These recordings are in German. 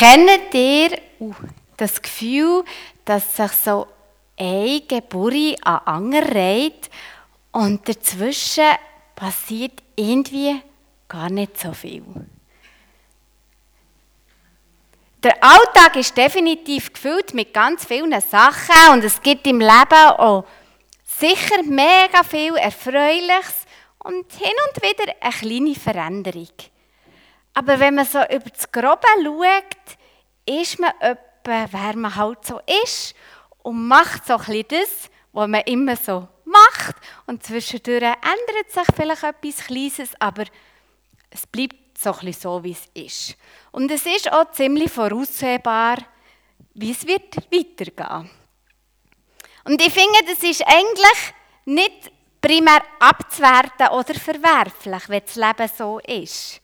Kennt ihr uh, das Gefühl, dass sich so eine Geburt an andere reiht und dazwischen passiert irgendwie gar nicht so viel? Der Alltag ist definitiv gefüllt mit ganz vielen Sachen und es gibt im Leben auch sicher mega viel Erfreuliches und hin und wieder eine kleine Veränderung. Aber wenn man so über das Grobe schaut, ist man etwa, wer man halt so ist und macht so ein das, was man immer so macht. Und zwischendurch ändert sich vielleicht etwas Kleines, aber es bleibt so ein so, wie es ist. Und es ist auch ziemlich voraussehbar, wie es wird weitergehen. Und ich finde, das ist eigentlich nicht primär abzuwerten oder verwerflich, wenn das Leben so ist.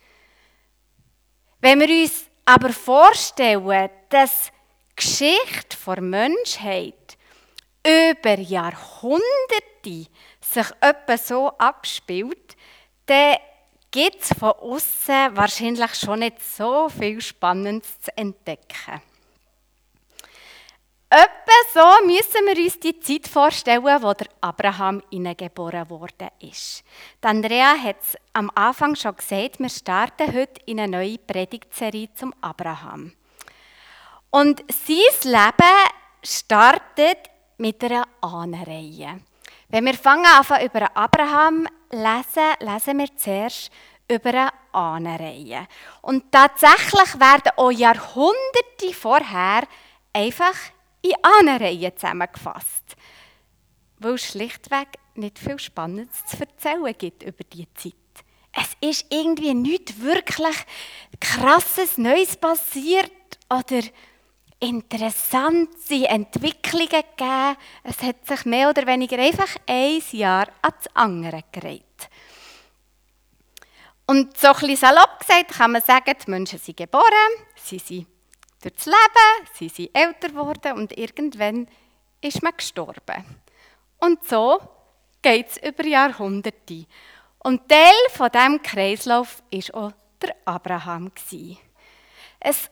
Wenn wir uns aber vorstellen, dass die Geschichte der Menschheit über Jahrhunderte sich etwa so abspielt, dann gibt es von außen wahrscheinlich schon nicht so viel Spannendes zu entdecken. Etwa so müssen wir uns die Zeit vorstellen, wo der Abraham geboren worden ist. Andrea hat es am Anfang schon gesagt, wir starten heute in eine neue Predigtserie zum Abraham. Und sein Leben startet mit einer Ahnenreihe. Wenn wir fangen an über Abraham lesen, lesen wir zuerst über eine Ahnenreihe. Und tatsächlich werden auch Jahrhunderte vorher einfach in Ahnenreihen zusammengefasst. Weil es schlichtweg nicht viel Spannendes zu erzählen gibt über diese Zeit. Es ist irgendwie nicht wirklich krasses Neues passiert oder interessante Entwicklungen gegeben. Es hat sich mehr oder weniger einfach ein Jahr ans andere gereiht. Und so ein bisschen salopp gesagt kann man sagen, die Menschen sind geboren, sie sind durch das Leben, sie sind älter geworden und irgendwann ist man gestorben. Und so geht es über Jahrhunderte. Und Teil von diesem Kreislauf war auch der Abraham. Es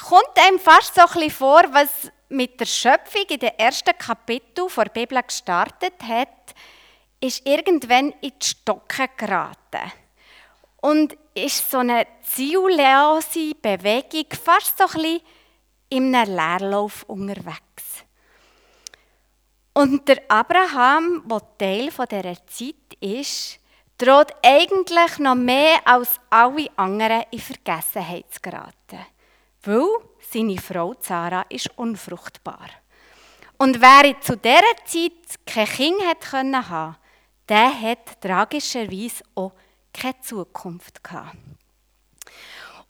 kommt einem fast so ein vor, was mit der Schöpfung in den ersten Kapitel der Bibel gestartet hat, ist irgendwann in die Stocken geraten. Und ist so eine ziellose Bewegung, fast so ein bisschen in einem Leerlauf unterwegs. Und der Abraham, der Teil dieser Zeit ist, droht eigentlich noch mehr als alle anderen in Vergessenheit zu geraten. Weil seine Frau Zara ist unfruchtbar. Und wer zu dieser Zeit kein Kind haben konnte, der hat tragischerweise auch keine Zukunft gehabt.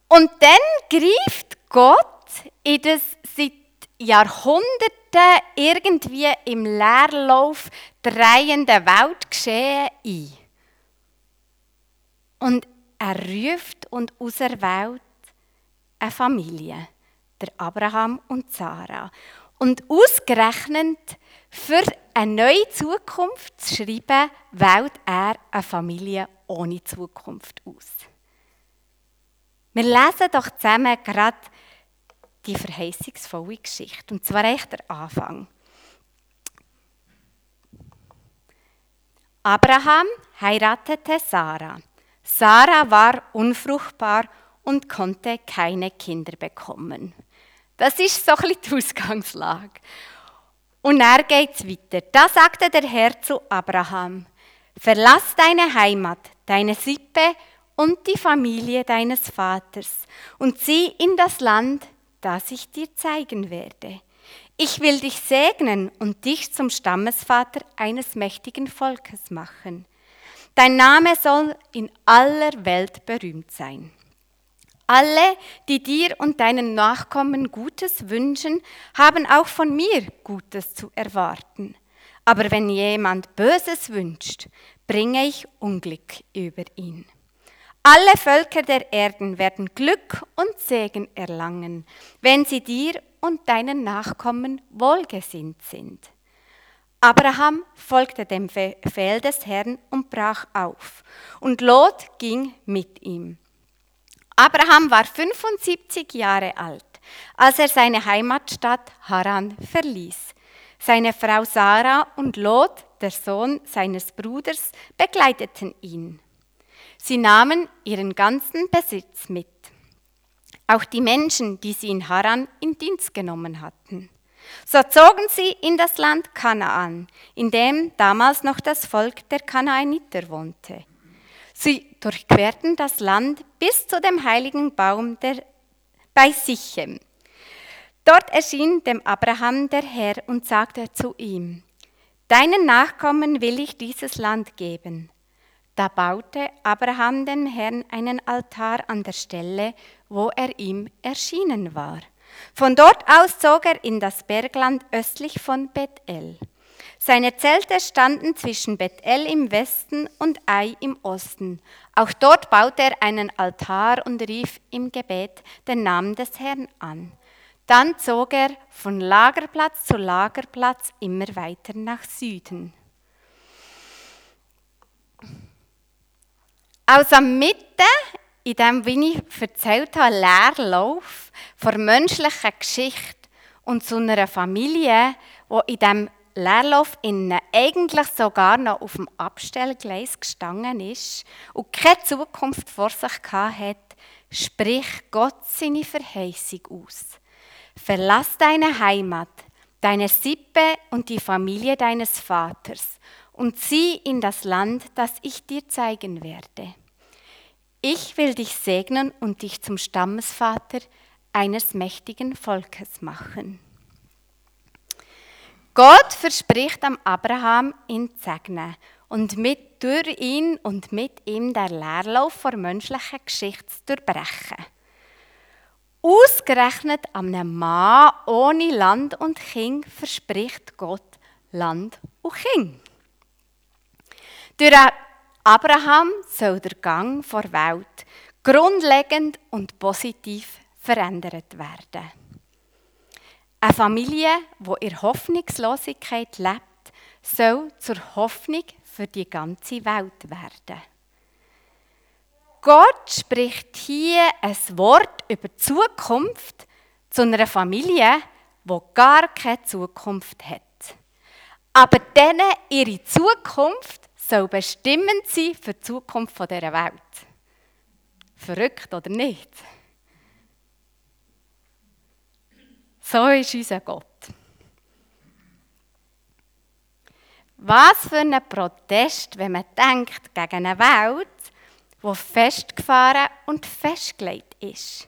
Und dann greift Gott in das seit Jahrhunderten irgendwie im Leerlauf drehende Weltgeschehen ein. Und er ruft und auserwählt eine Familie, der Abraham und Sarah. Und ausgerechnet für eine neue Zukunft zu schreiben, wählt er eine Familie ohne Zukunft aus. Wir lesen doch zusammen gerade die verheißungsvolle Geschichte. Und zwar echt der Anfang. Abraham heiratete Sarah. Sarah war unfruchtbar und konnte keine Kinder bekommen. Das ist so ein bisschen die Ausgangslage. Und er geht weiter. Da sagte der Herr zu Abraham: Verlass deine Heimat, deine Sippe und die Familie deines Vaters und zieh in das Land, das ich dir zeigen werde. Ich will dich segnen und dich zum Stammesvater eines mächtigen Volkes machen. Dein Name soll in aller Welt berühmt sein. Alle, die dir und deinen Nachkommen Gutes wünschen, haben auch von mir Gutes zu erwarten. Aber wenn jemand Böses wünscht, bringe ich Unglück über ihn. Alle Völker der Erden werden Glück und Segen erlangen, wenn sie dir und deinen Nachkommen wohlgesinnt sind. Abraham folgte dem Befehl des Herrn und brach auf, und Lot ging mit ihm. Abraham war 75 Jahre alt, als er seine Heimatstadt Haran verließ. Seine Frau Sarah und Lot, der Sohn seines Bruders, begleiteten ihn. Sie nahmen ihren ganzen Besitz mit, auch die Menschen, die sie in Haran in Dienst genommen hatten. So zogen sie in das Land Kanaan, in dem damals noch das Volk der Kanaaniter wohnte. Sie durchquerten das Land bis zu dem heiligen Baum der, bei Sichem. Dort erschien dem Abraham der Herr und sagte zu ihm, Deinen Nachkommen will ich dieses Land geben. Da baute Abraham dem Herrn einen Altar an der Stelle, wo er ihm erschienen war. Von dort aus zog er in das Bergland östlich von Bethel. Seine Zelte standen zwischen Bethel im Westen und Ai im Osten. Auch dort baute er einen Altar und rief im Gebet den Namen des Herrn an. Dann zog er von Lagerplatz zu Lagerplatz immer weiter nach Süden. Aus der Mitte, in dem, wie ich erzählt habe, Leerlauf von menschlicher Geschichte und zu einer Familie, wo in dem Leerlauf innen eigentlich sogar noch auf dem Abstellgleis gestanden ist und keine Zukunft vor sich hat, spricht Gott seine Verheißung aus. Verlass deine Heimat, deine Sippe und die Familie deines Vaters und zieh in das Land, das ich dir zeigen werde. Ich will dich segnen und dich zum Stammesvater eines mächtigen Volkes machen. Gott verspricht am Abraham, ihn zu segnen und mit durch ihn und mit ihm der Leerlauf vor menschlicher Geschichte zu durchbrechen. Ausgerechnet einem Mann ohne Land und Kind verspricht Gott Land und Kind. Durch Abraham soll der Gang vor Welt grundlegend und positiv verändert werden. Eine Familie, die in Hoffnungslosigkeit lebt, soll zur Hoffnung für die ganze Welt werden. Gott spricht hier ein Wort über die Zukunft zu einer Familie, die gar keine Zukunft hat. Aber denen ihre Zukunft soll bestimmend sein für die Zukunft dieser Welt. Verrückt oder nicht? So ist unser Gott. Was für ein Protest, wenn man denkt gegen eine Welt, wo festgefahren und festgelegt ist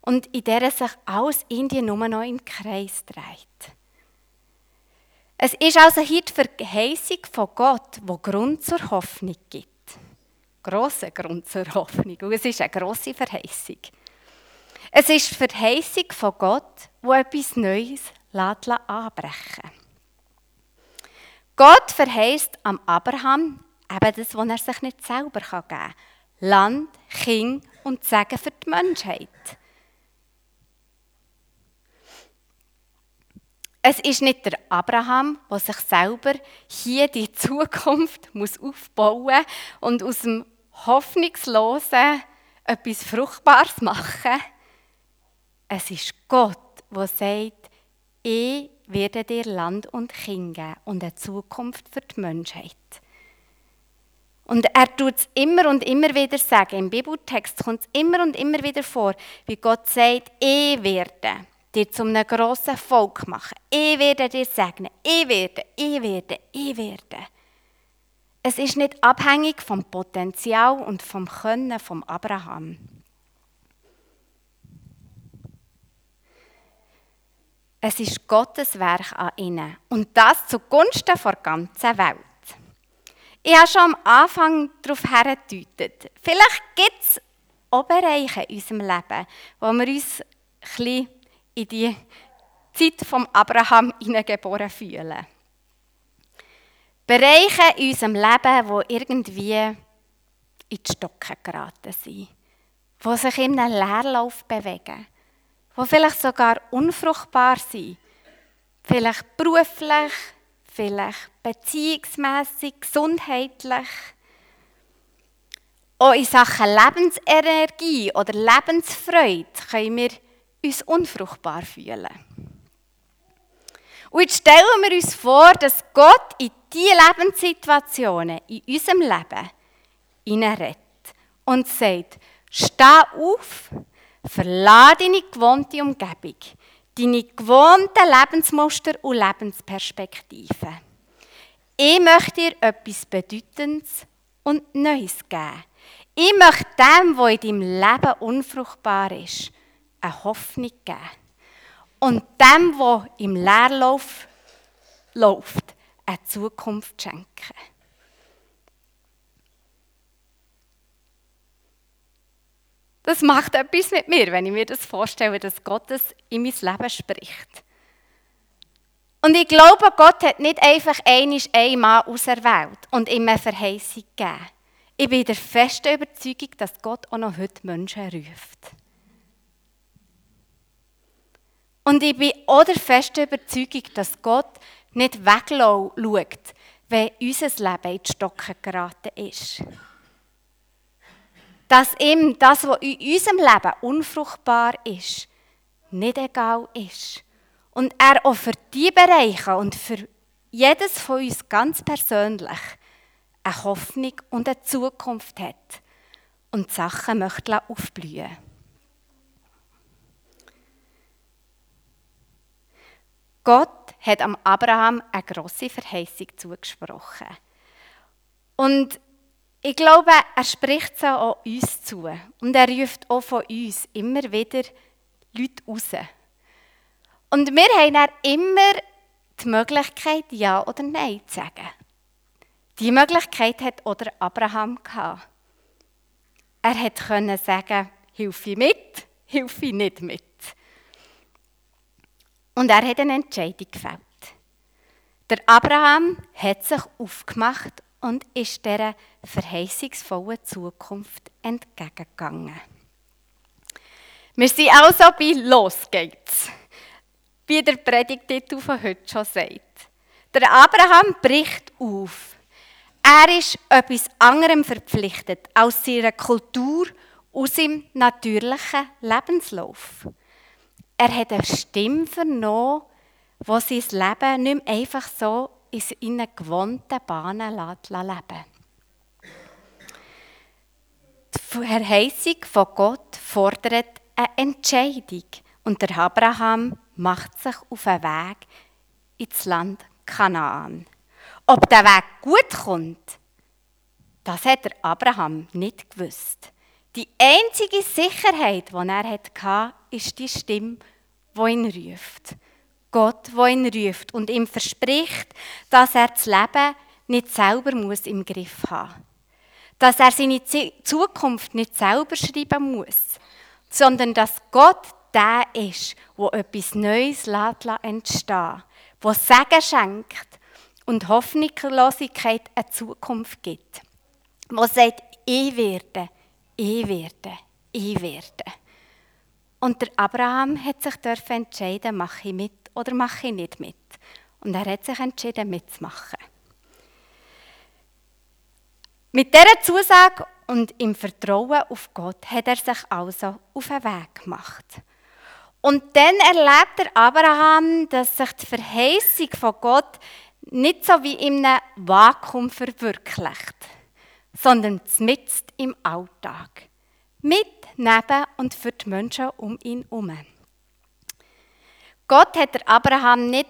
und in der sich alles Indien nur noch im Kreis dreht. Es ist also hier die Verheißung von Gott, wo Grund zur Hoffnung gibt. Grosser Grund zur Hoffnung. Und es ist eine grosse Verheißung. Es ist die Verheißung von Gott, wo etwas Neues anbrechen Gott verheißt am Abraham eben das, was er sich nicht selber geben kann. Land, Kind und Segen für die Menschheit. Es ist nicht der Abraham, der sich selber hier die Zukunft muss aufbauen und aus dem Hoffnungslosen etwas Fruchtbares machen. Es ist Gott, der sagt, ich werde dir Land und Kind geben und eine Zukunft für die Menschheit. Und er tut es immer und immer wieder sagen. Im Bibeltext kommt es immer und immer wieder vor, wie Gott sagt, ich werde dir zu einem grossen Volk machen. Ich werde dir segnen. Ich werde, ich werde, ich werde. Es ist nicht abhängig vom Potenzial und vom Können von Abraham. Es ist Gottes Werk an ihnen und das zugunsten der ganzen Welt. Ich habe schon am Anfang darauf hergedeutet. Vielleicht gibt es auch Bereiche in unserem Leben, wo wir uns ein in die Zeit von Abraham hineingeboren fühlen. Bereiche in unserem Leben, die irgendwie in die Stocken geraten sind, die sich in einem Leerlauf bewegen, die vielleicht sogar unfruchtbar sind, vielleicht beruflich, vielleicht beziehungsmässig, gesundheitlich. Auch in Sachen Lebensenergie oder Lebensfreude können wir uns unfruchtbar fühlen. Und jetzt stellen wir uns vor, dass Gott in diese Lebenssituationen in unserem Leben hineinredet und sagt, steh auf, verlasse deine gewohnte Umgebung, deine gewohnten Lebensmuster und Lebensperspektiven. Ich möchte dir etwas Bedeutendes und Neues geben. Ich möchte dem, was in deinem Leben unfruchtbar ist, eine Hoffnung geben. Und dem, was im Leerlauf läuft, eine Zukunft schenken. Das macht etwas mit mir, wenn ich mir das vorstelle, dass Gott in mein Leben spricht. Und ich glaube, Gott hat nicht einfach einisch einmal auserwählt und ihm eine Verheißung gegeben. Ich bin der festen Überzeugung, dass Gott auch noch heute Menschen ruft. Und ich bin auch der festen Überzeugung, dass Gott nicht wegschaut, wenn unser Leben in die Stocken geraten ist. Dass ihm das, was in unserem Leben unfruchtbar ist, nicht egal ist. Und er auch für diese Bereiche und für jedes von uns ganz persönlich eine Hoffnung und eine Zukunft hat und die Sachen möchte aufblühen. Gott hat am Abraham eine grosse Verheißung zugesprochen. Und ich glaube, er spricht so auch uns zu. Und er ruft auch von uns immer wieder Leute raus. Und wir haben dann immer die Möglichkeit, Ja oder Nein zu sagen. Die Möglichkeit hat auch Abraham gehabt. Er konnte sagen, hilf ich mit, hilf ich nicht mit. Und er hat eine Entscheidung gefällt. Der Abraham hat sich aufgemacht und ist dieser verheißungsvollen Zukunft entgegengegangen. Wir sind also bei Los geht's, wie der Predigtitel von heute schon sagt. Der Abraham bricht auf. Er ist etwas anderem verpflichtet als seiner Kultur aus seinem natürlichen Lebenslauf. Er hat eine Stimme vernommen, die sein Leben nicht mehr einfach so in seinen gewohnten Bahnen leben Die Verheißung von Gott fordert eine Entscheidung und der Abraham macht sich auf einen Weg ins Land Kanaan. Ob der Weg gut kommt, das hat der Abraham nicht gewusst. Die einzige Sicherheit, die er hatte, ist die Stimme, die ihn ruft. Gott, der ihn ruft und ihm verspricht, dass er das Leben nicht selber muss im Griff haben Dass er seine Zukunft nicht selber schreiben muss, sondern dass Gott der ist, wo etwas Neues entstehen wo Segen schenkt und Hoffnungslosigkeit eine Zukunft gibt. Wo sagt, ich werde, ich werde, ich werde. Und der Abraham hat sich entscheiden, mache ich mit oder mache ich nicht mit. Und er hat sich entschieden, mitzumachen. Mit dieser Zusage und im Vertrauen auf Gott hat er sich also auf den Weg gemacht. Und dann erlebt der Abraham, dass sich die Verheißung von Gott nicht so wie in einem Vakuum verwirklicht, sondern mitten im Alltag. Mit, neben und für die Menschen um ihn herum. Gott hat der Abraham nicht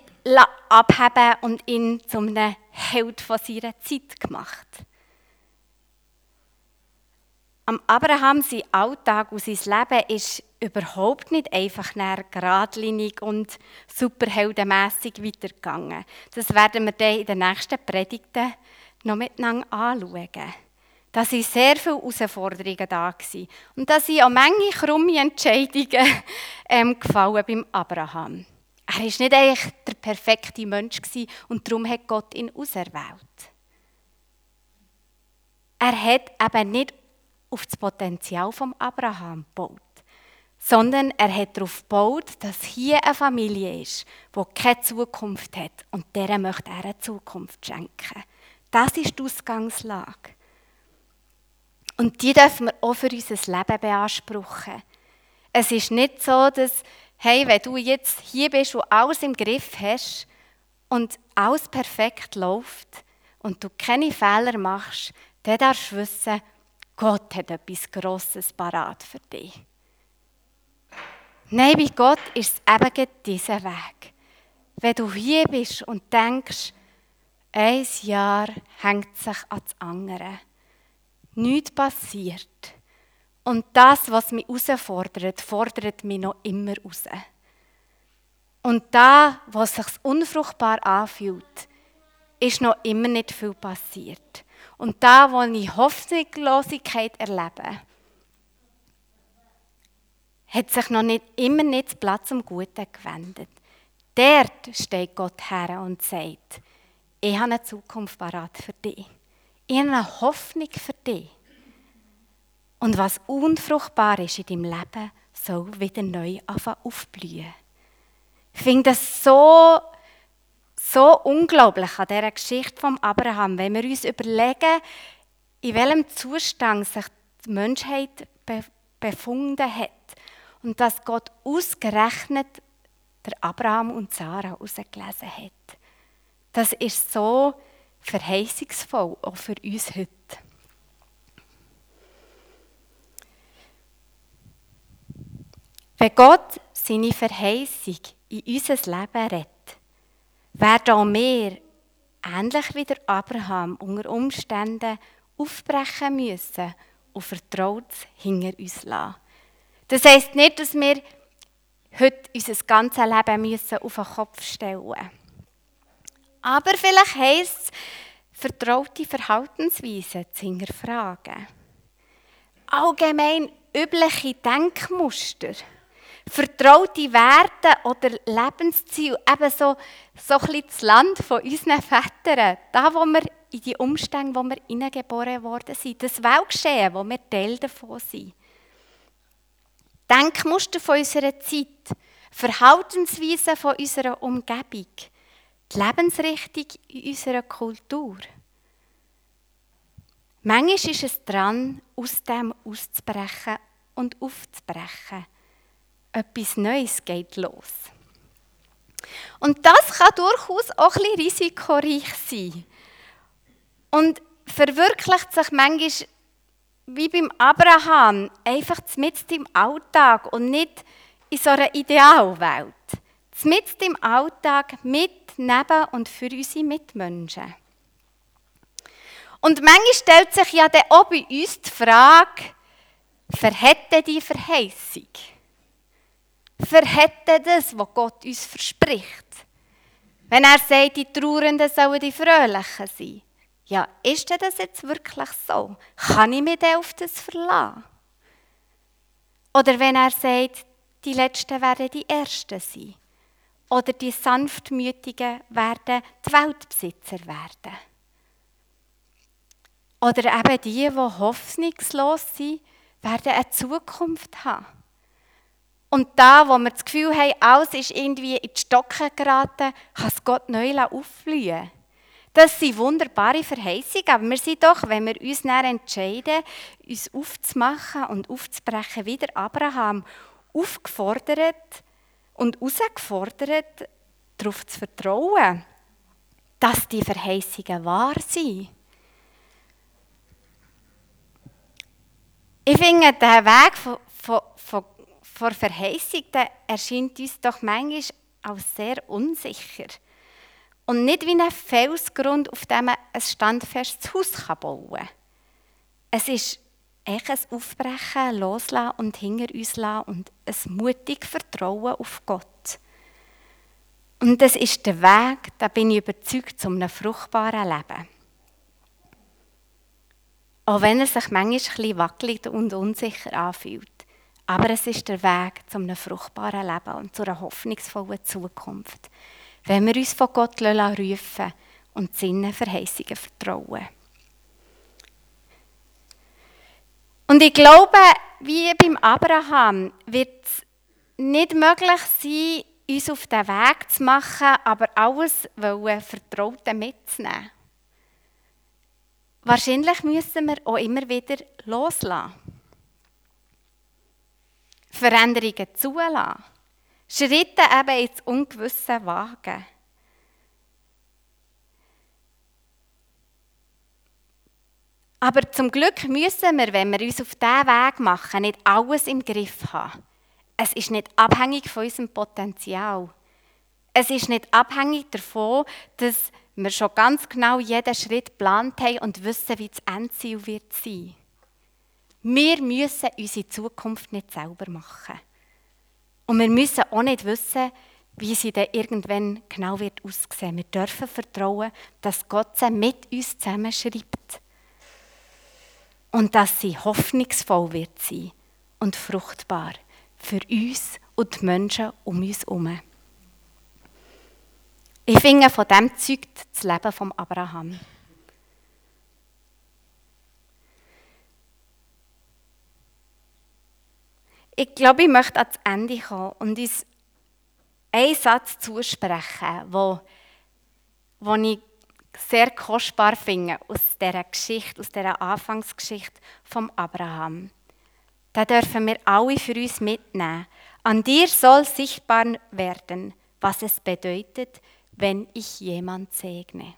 abheben und ihn zum Held von seiner Zeit gemacht. Am Abraham sein Alltag und sein Leben ist überhaupt nicht einfach geradlinig und superheldenmässig weitergegangen. Das werden wir dann in den nächsten Predigten noch miteinander anschauen. Da waren sehr viele Herausforderungen da. Und da sind auch manche krumme Entscheidungen ähm, gefallen beim Abraham. Er war nicht eigentlich der perfekte Mensch und darum hat Gott ihn auserwählt. Er hat eben nicht auf das Potenzial von Abraham gebaut, sondern er hat darauf gebaut, dass hier eine Familie ist, die keine Zukunft hat und der möchte er eine Zukunft schenken. Das ist die Ausgangslage. Und die dürfen wir auch für unser Leben beanspruchen. Es ist nicht so, dass, hey, wenn du jetzt hier bist und alles im Griff hast und alles perfekt läuft und du keine Fehler machst, dann darfst du wissen, Gott hat etwas Grosses parat für dich. Nein, bei Gott ist es eben dieser Weg. Wenn du hier bist und denkst, ein Jahr hängt sich an das andere, nichts passiert, und das, was mich herausfordert, fordert mich noch immer raus. Und da, was sich unfruchtbar anfühlt, ist noch immer nicht viel passiert. Und da, wo ich Hoffnungslosigkeit erlebe, hat sich noch nicht, immer nicht Platz zum Guten gewendet. Dort steht Gott her und sagt, ich habe eine Zukunft parat für dich. Ich habe eine Hoffnung für dich. Und was unfruchtbar ist in deinem Leben, soll wieder neu aufblühen. Ich finde das so, so unglaublich an dieser Geschichte von Abraham, wenn wir uns überlegen, in welchem Zustand sich die Menschheit befunden hat und dass Gott ausgerechnet der Abraham und Sarah ausgelesen hat. Das ist so verheißungsvoll auch für uns heute. Wenn Gott seine Verheißung in unser Leben rettet, werden auch wir, ähnlich wie der Abraham, unter Umständen aufbrechen müssen und vertraut hinter uns lassen. Das heisst nicht, dass wir heute unser ganzes Leben müssen auf den Kopf stellen müssen. Aber vielleicht heisst es, vertraute Verhaltensweisen zu hinterfragen. Allgemein übliche Denkmuster vertraute Werte oder Lebensziele, eben so, so ein das Land von unseren Vätern, da wo wir in die Umstände, wo wir hineingeboren worden sind, das Weltgeschehen, wo wir Teil davon sind. Denkmuster von unserer Zeit, Verhaltensweisen von unserer Umgebung, die Lebensrichtung in unserer Kultur. Manchmal ist es dran, aus dem auszubrechen und aufzubrechen etwas Neues geht los. Und das kann durchaus auch ein bisschen risikoreich sein. Und verwirklicht sich manchmal wie beim Abraham einfach mit im Alltag und nicht in so einer Idealwelt. Mit im Alltag, mit, neben und für unsere Mitmenschen. Und manchmal stellt sich ja dann auch bei uns die Frage, verhätte die Verheißung? verhätte das, was Gott uns verspricht. Wenn er sagt, die Trauernden sollen die Fröhlichen sein. Ja, ist denn das jetzt wirklich so? Kann ich mich denn auf das verlassen? Oder wenn er sagt, die Letzten werden die Ersten sein. Oder die Sanftmütigen werden die Weltbesitzer werden. Oder eben die, die hoffnungslos sind, werden eine Zukunft haben. Und da, wo wir das Gefühl haben, alles ist irgendwie in die Stocken geraten, kann es Gott neu aufblühen. Das sind wunderbare Verheißungen, aber wir sind doch, wenn wir uns dann entscheiden, uns aufzumachen und aufzubrechen, wie der Abraham, aufgefordert und herausgefordert, darauf zu vertrauen, dass die Verheißungen wahr sind. Ich finde, der Weg von, von, von erscheint uns doch manchmal als sehr unsicher. Und nicht wie ein Felsgrund, auf dem man ein standfestes Haus bauen kann. Es ist echt ein Aufbrechen, Loslassen und hinter uns lassen und ein mutiges Vertrauen auf Gott. Und das ist der Weg, da bin ich überzeugt, zu einem fruchtbaren Leben. Auch wenn er sich manchmal bisschen wackelig und unsicher anfühlt. Aber es ist der Weg zu einem fruchtbaren Leben und zu einer hoffnungsvollen Zukunft. Wenn wir uns von Gott rufen und seinen Verheißungen vertrauen. Und ich glaube, wie beim Abraham wird es nicht möglich sein, uns auf den Weg zu machen, aber alles Vertraute mitzunehmen. Wahrscheinlich müssen wir auch immer wieder loslassen. Veränderungen zulassen. Schritte eben ins Ungewisse wagen. Aber zum Glück müssen wir, wenn wir uns auf diesen Weg machen, nicht alles im Griff haben. Es ist nicht abhängig von unserem Potenzial. Es ist nicht abhängig davon, dass wir schon ganz genau jeden Schritt geplant haben und wissen, wie das Endziel wird sein. Wir müssen unsere Zukunft nicht selber machen. Und wir müssen auch nicht wissen, wie sie dann irgendwann genau wird aussehen. Wir dürfen vertrauen, dass Gott sie mit uns zusammenschreibt und dass sie hoffnungsvoll wird sein und fruchtbar für uns und die Menschen um uns herum. Ich finde, von dem zeugt das Leben von Abraham. Ich glaube, ich möchte ans Ende kommen und uns einen Satz zusprechen, wo, wo ich sehr kostbar finde aus dieser Geschichte, aus dieser Anfangsgeschichte vom Abraham. Da dürfen wir alle für uns mitnehmen. An dir soll sichtbar werden, was es bedeutet, wenn ich jemand segne.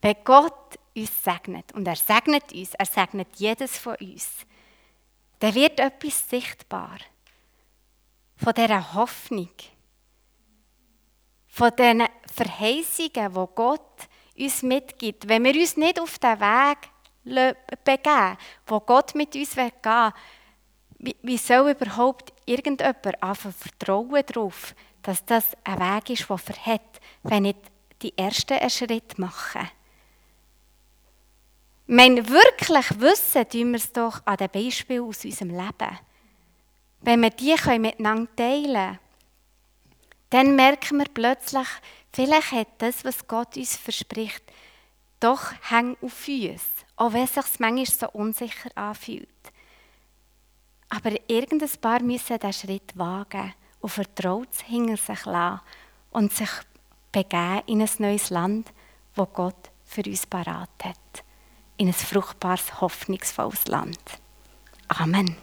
Wenn Gott uns segnet, und er segnet uns, er segnet jedes von uns, dann wird etwas sichtbar von dieser Hoffnung, von diesen Verheißungen, die Gott uns mitgibt. Wenn wir uns nicht auf den Weg begeben, wo Gott mit uns gehen will, wie, soll überhaupt irgendjemand anfangen vertrauen darauf, dass das ein Weg ist, der verhält, wenn ich die ersten Schritt mache? Wenn wirklich wissen, tun wir es doch an den Beispielen aus unserem Leben. Wenn wir die miteinander teilen können, dann merken wir plötzlich, vielleicht hat das, was Gott uns verspricht, doch Hang auf uns. Auch wenn es sich manchmal so unsicher anfühlt. Aber irgendein paar müssen diesen Schritt wagen und vertraut hinter sich lassen und sich begeben in ein neues Land, wo Gott für uns parat hat. In ein fruchtbares, hoffnungsvolles Land. Amen.